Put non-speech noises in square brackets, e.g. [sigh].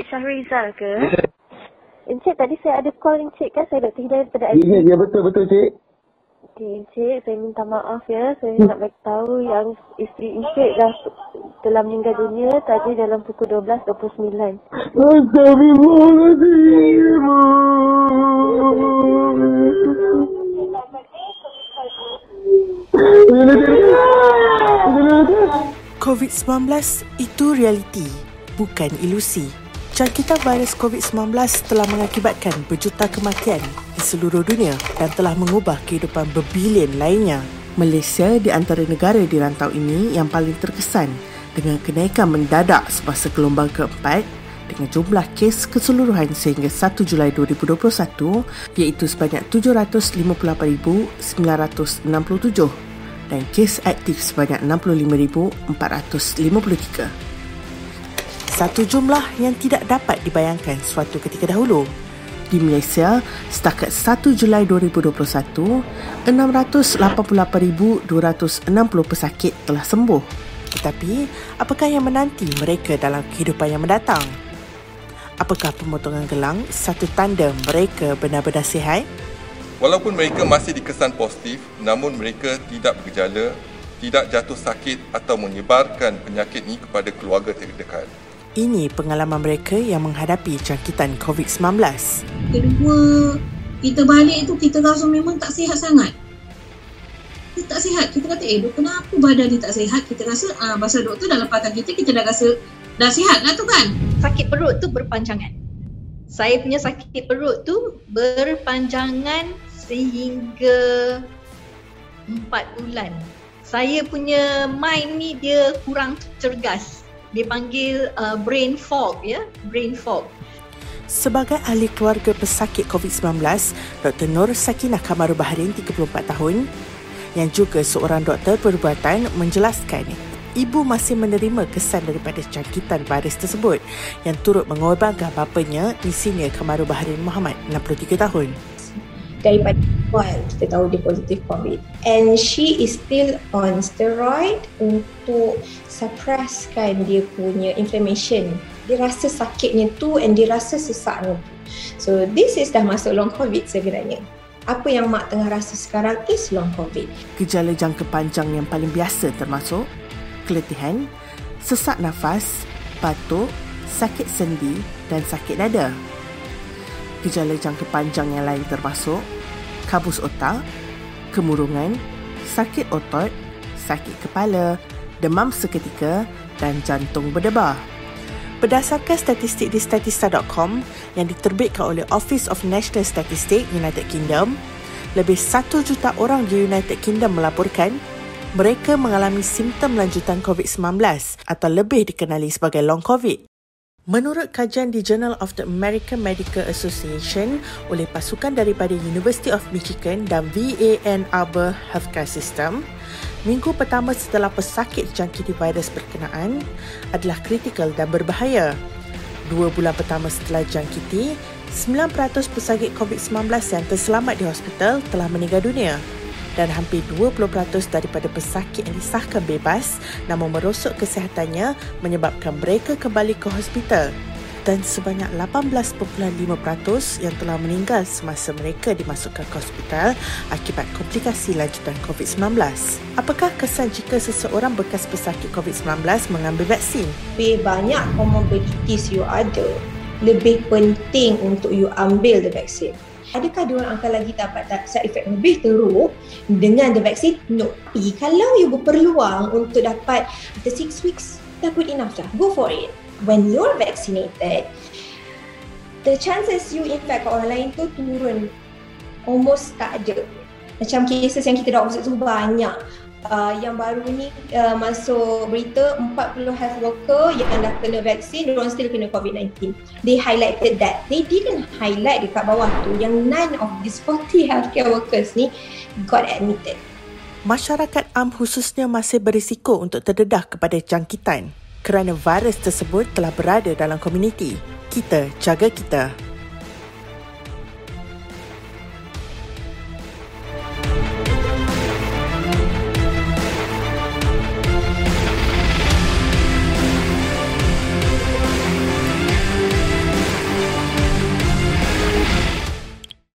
Encik Syahrizal ke? [laughs] Encik, tadi saya ada call Encik kan? Saya Dr. Hidayat daripada Ya, ya betul-betul cik. Okey, Encik, saya minta maaf ya. Saya nak bagi tahu yang isteri Encik dah telah meninggal dunia tadi dalam pukul 12.29. COVID-19 itu realiti, bukan ilusi. Jangkitan virus COVID-19 telah mengakibatkan berjuta kematian di seluruh dunia dan telah mengubah kehidupan berbilion lainnya. Malaysia di antara negara di rantau ini yang paling terkesan dengan kenaikan mendadak semasa gelombang keempat dengan jumlah kes keseluruhan sehingga 1 Julai 2021 iaitu sebanyak 758,967 dan kes aktif sebanyak 65,453. Satu jumlah yang tidak dapat dibayangkan suatu ketika dahulu. Di Malaysia, setakat 1 Julai 2021, 688,260 pesakit telah sembuh. Tetapi, apakah yang menanti mereka dalam kehidupan yang mendatang? Apakah pemotongan gelang satu tanda mereka benar-benar sihat? Walaupun mereka masih dikesan positif, namun mereka tidak bergejala, tidak jatuh sakit atau menyebarkan penyakit ini kepada keluarga terdekat. Ini pengalaman mereka yang menghadapi jangkitan COVID-19. Kedua, kita balik tu kita rasa memang tak sihat sangat. Kita tak sihat. Kita kata, eh doktor kenapa badan dia tak sihat? Kita rasa, ah, pasal doktor dah lepaskan kita, kita dah rasa dah sihat lah tu kan. Sakit perut tu berpanjangan. Saya punya sakit perut tu berpanjangan sehingga empat bulan. Saya punya mind ni dia kurang cergas. Dia panggil uh, brain fog ya, brain fog. Sebagai ahli keluarga pesakit COVID-19, Dr. Nur Sakinah Kamaru Baharin, 34 tahun, yang juga seorang doktor perubatan menjelaskan ibu masih menerima kesan daripada jangkitan virus tersebut yang turut mengorbankan bapanya, Insinyur Kamaru Baharin Muhammad, 63 tahun. Daripada awal kita tahu dia positif COVID. And she is still on steroid untuk suppresskan dia punya inflammation. Dia rasa sakitnya tu and dia rasa sesaknya tu. So this is dah masuk long COVID sebenarnya. Apa yang mak tengah rasa sekarang is long COVID. Gejala jangka panjang yang paling biasa termasuk keletihan, sesak nafas, batuk, sakit sendi dan sakit dada. Gejala jangka panjang yang lain termasuk kabus otak, kemurungan, sakit otot, sakit kepala, demam seketika dan jantung berdebar. Berdasarkan statistik di statista.com yang diterbitkan oleh Office of National Statistics United Kingdom, lebih 1 juta orang di United Kingdom melaporkan mereka mengalami simptom lanjutan COVID-19 atau lebih dikenali sebagai long COVID. Menurut kajian di Journal of the American Medical Association oleh pasukan daripada University of Michigan dan VAN Arbor Healthcare System, minggu pertama setelah pesakit dijangkiti virus berkenaan adalah kritikal dan berbahaya. Dua bulan pertama setelah jangkiti, 9% pesakit COVID-19 yang terselamat di hospital telah meninggal dunia dan hampir 20% daripada pesakit yang disahkan bebas namun merosok kesihatannya menyebabkan mereka kembali ke hospital dan sebanyak 18.5% yang telah meninggal semasa mereka dimasukkan ke hospital akibat komplikasi lanjutan COVID-19. Apakah kesan jika seseorang bekas pesakit COVID-19 mengambil vaksin? Lebih banyak comorbidities you ada, lebih penting untuk you ambil the vaccine. Adakah dia akan lagi dapat side effect lebih teruk dengan the vaccine? No. Tapi kalau you berpeluang untuk dapat after 6 weeks, good enough dah. Go for it. When you're vaccinated, the chances you infect orang lain tu turun almost tak ada. Macam cases yang kita dah observe tu banyak uh, yang baru ni uh, masuk berita 40 health worker yang dah kena vaksin diorang still kena COVID-19 they highlighted that they didn't highlight dekat bawah tu yang none of these 40 [laughs] healthcare workers ni got admitted Masyarakat am khususnya masih berisiko untuk terdedah kepada jangkitan kerana virus tersebut telah berada dalam komuniti. Kita jaga kita.